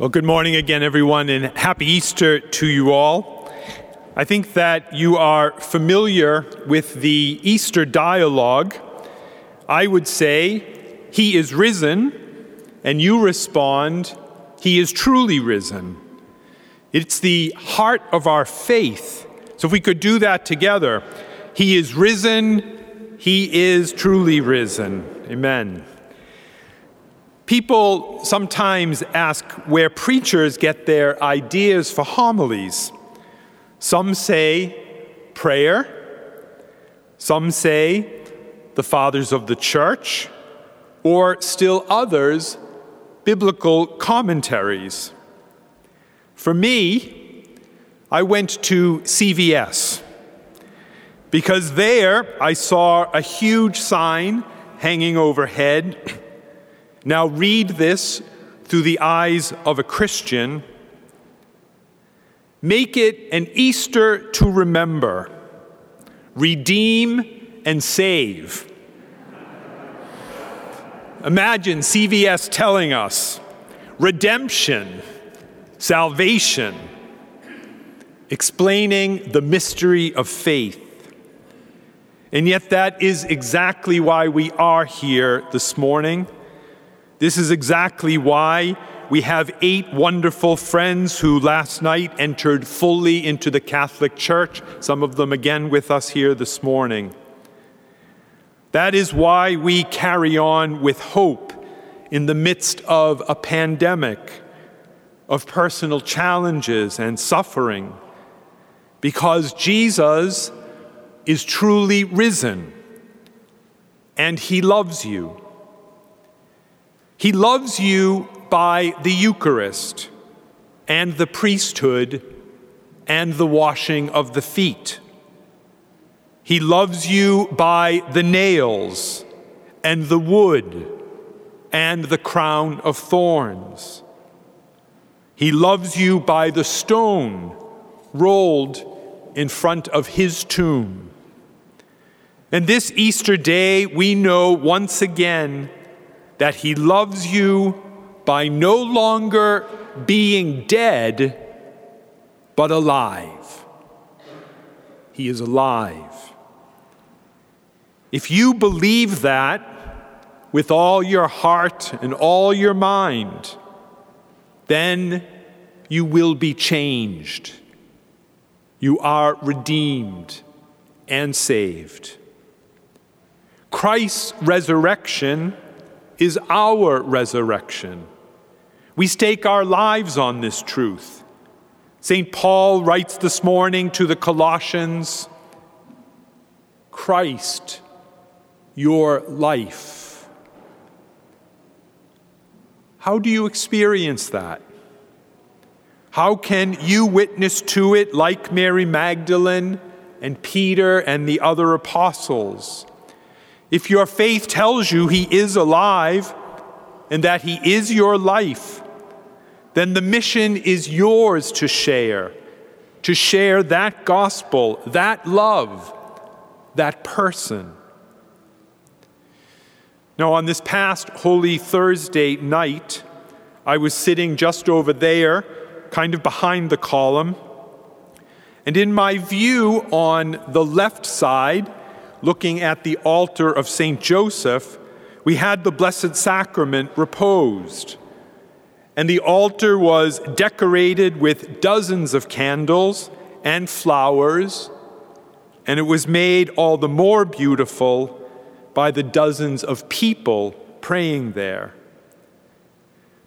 Well, good morning again, everyone, and happy Easter to you all. I think that you are familiar with the Easter dialogue. I would say, He is risen, and you respond, He is truly risen. It's the heart of our faith. So if we could do that together, He is risen, He is truly risen. Amen. People sometimes ask where preachers get their ideas for homilies. Some say prayer, some say the fathers of the church, or still others, biblical commentaries. For me, I went to CVS because there I saw a huge sign hanging overhead now read this through the eyes of a Christian. Make it an Easter to remember, redeem and save. Imagine CVS telling us redemption, salvation, explaining the mystery of faith. And yet, that is exactly why we are here this morning this is exactly why we have eight wonderful friends who last night entered fully into the Catholic Church, some of them again with us here this morning. That is why we carry on with hope in the midst of a pandemic, of personal challenges and suffering, because Jesus is truly risen and he loves you. He loves you by the Eucharist and the priesthood and the washing of the feet. He loves you by the nails and the wood and the crown of thorns. He loves you by the stone rolled in front of his tomb. And this Easter day, we know once again that He loves you by no longer being dead, but alive. He is alive. If you believe that with all your heart and all your mind, then you will be changed. You are redeemed and saved. Christ's resurrection is our resurrection. We stake our lives on this truth. St. Paul writes this morning to the Colossians Christ, your life. How do you experience that? How can you witness to it like Mary Magdalene and Peter and the other apostles? If your faith tells you He is alive and that He is your life, then the mission is yours to share, to share that gospel, that love, that person. Now, on this past Holy Thursday night, I was sitting just over there, kind of behind the column, and in my view on the left side, looking at the altar of St. Joseph, we had the Blessed Sacrament reposed. And the altar was decorated with dozens of candles and flowers, and it was made all the more beautiful by the dozens of people praying there.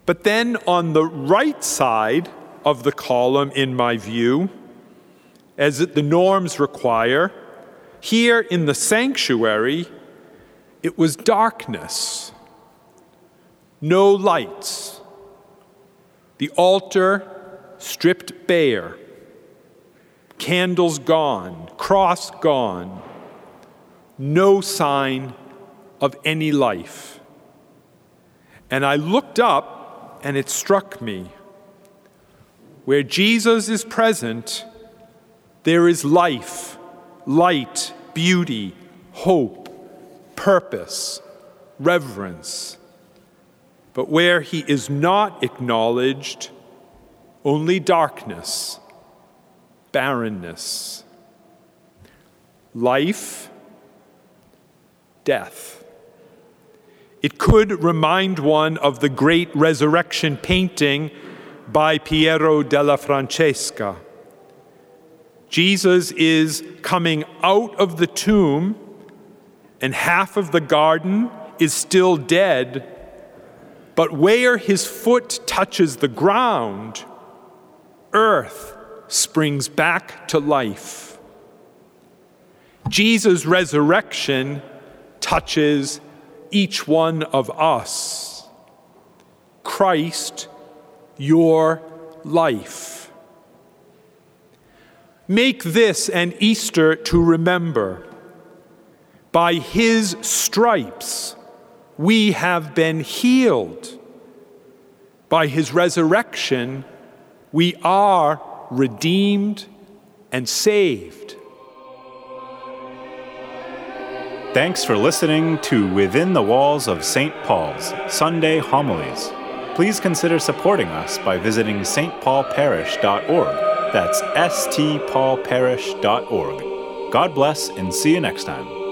But then on the right side of the column, in my view, as the norms require, here in the sanctuary, it was darkness, no lights, the altar stripped bare, candles gone, cross gone, no sign of any life. And I looked up and it struck me where Jesus is present, there is life light, beauty, hope, purpose, reverence. But where he is not acknowledged, only darkness, barrenness, life, death. It could remind one of the great resurrection painting by Piero della Francesca. Jesus is coming out of the tomb, and half of the garden is still dead. But where his foot touches the ground, earth springs back to life. Jesus' resurrection touches each one of us. Christ, your life. Make this an Easter to remember. By his stripes, we have been healed. By his resurrection, we are redeemed and saved. Thanks for listening to Within the Walls of St. Paul's Sunday Homilies. Please consider supporting us by visiting stpaulparish.org. That's stpaulparish.org. God bless and see you next time.